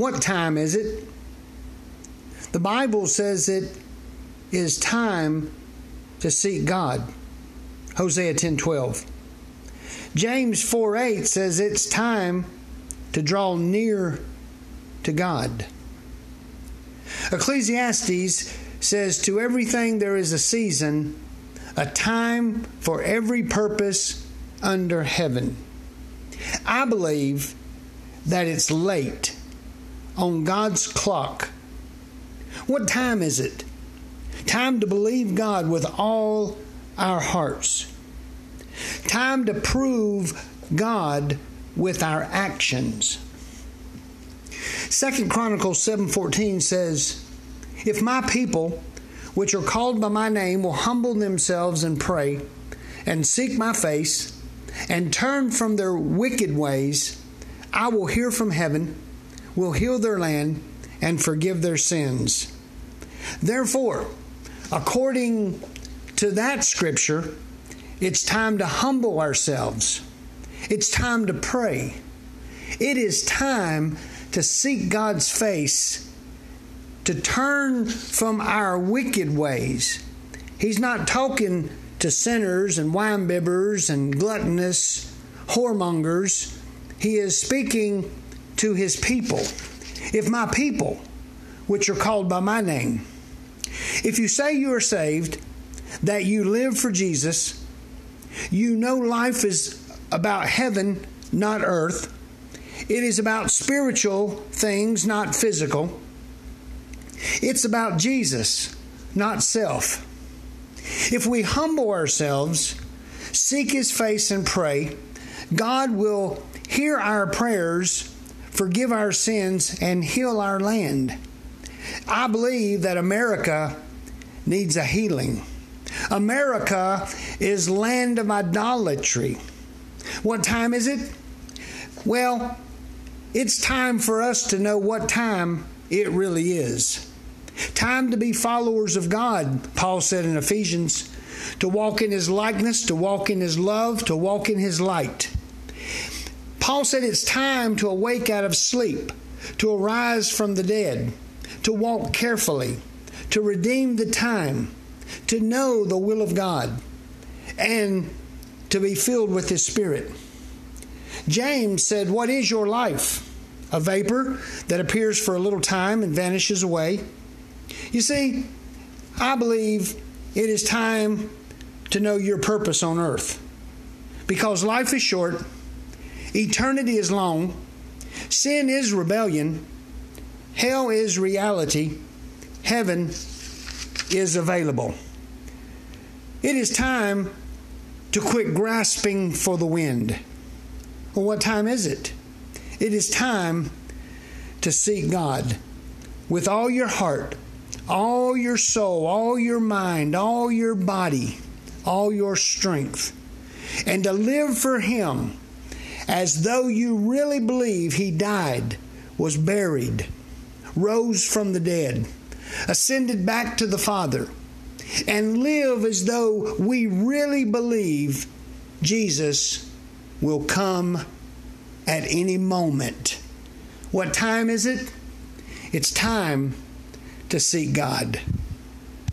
What time is it? The Bible says it is time to seek God. Hosea 10:12. James 4:8 says it's time to draw near to God. Ecclesiastes says to everything there is a season, a time for every purpose under heaven. I believe that it's late on God's clock. What time is it? Time to believe God with all our hearts. Time to prove God with our actions. Second Chronicles 7:14 says, "If my people, which are called by my name, will humble themselves and pray and seek my face and turn from their wicked ways, I will hear from heaven, will heal their land and forgive their sins." Therefore, according to that scripture, it's time to humble ourselves. It's time to pray. It is time to seek God's face, to turn from our wicked ways. He's not talking to sinners and winebibbers and gluttonous whoremongers. He is speaking to his people. If my people, which are called by my name, if you say you are saved, that you live for Jesus, you know life is about heaven, not earth. It is about spiritual things, not physical. It's about Jesus, not self. If we humble ourselves, seek His face, and pray, God will hear our prayers, forgive our sins, and heal our land. I believe that America needs a healing. America is land of idolatry. What time is it? Well, it's time for us to know what time it really is. Time to be followers of God, Paul said in Ephesians, to walk in his likeness, to walk in his love, to walk in his light. Paul said it's time to awake out of sleep, to arise from the dead, to walk carefully, to redeem the time, to know the will of God, and to be filled with His Spirit. James said, What is your life? A vapor that appears for a little time and vanishes away. You see, I believe it is time to know your purpose on earth. Because life is short, eternity is long, sin is rebellion, hell is reality, heaven is available. It is time to quit grasping for the wind. Well, what time is it? It is time to seek God with all your heart, all your soul, all your mind, all your body, all your strength, and to live for Him as though you really believe He died, was buried, rose from the dead, ascended back to the Father, and live as though we really believe Jesus will come at any moment. What time is it? It's time to seek God.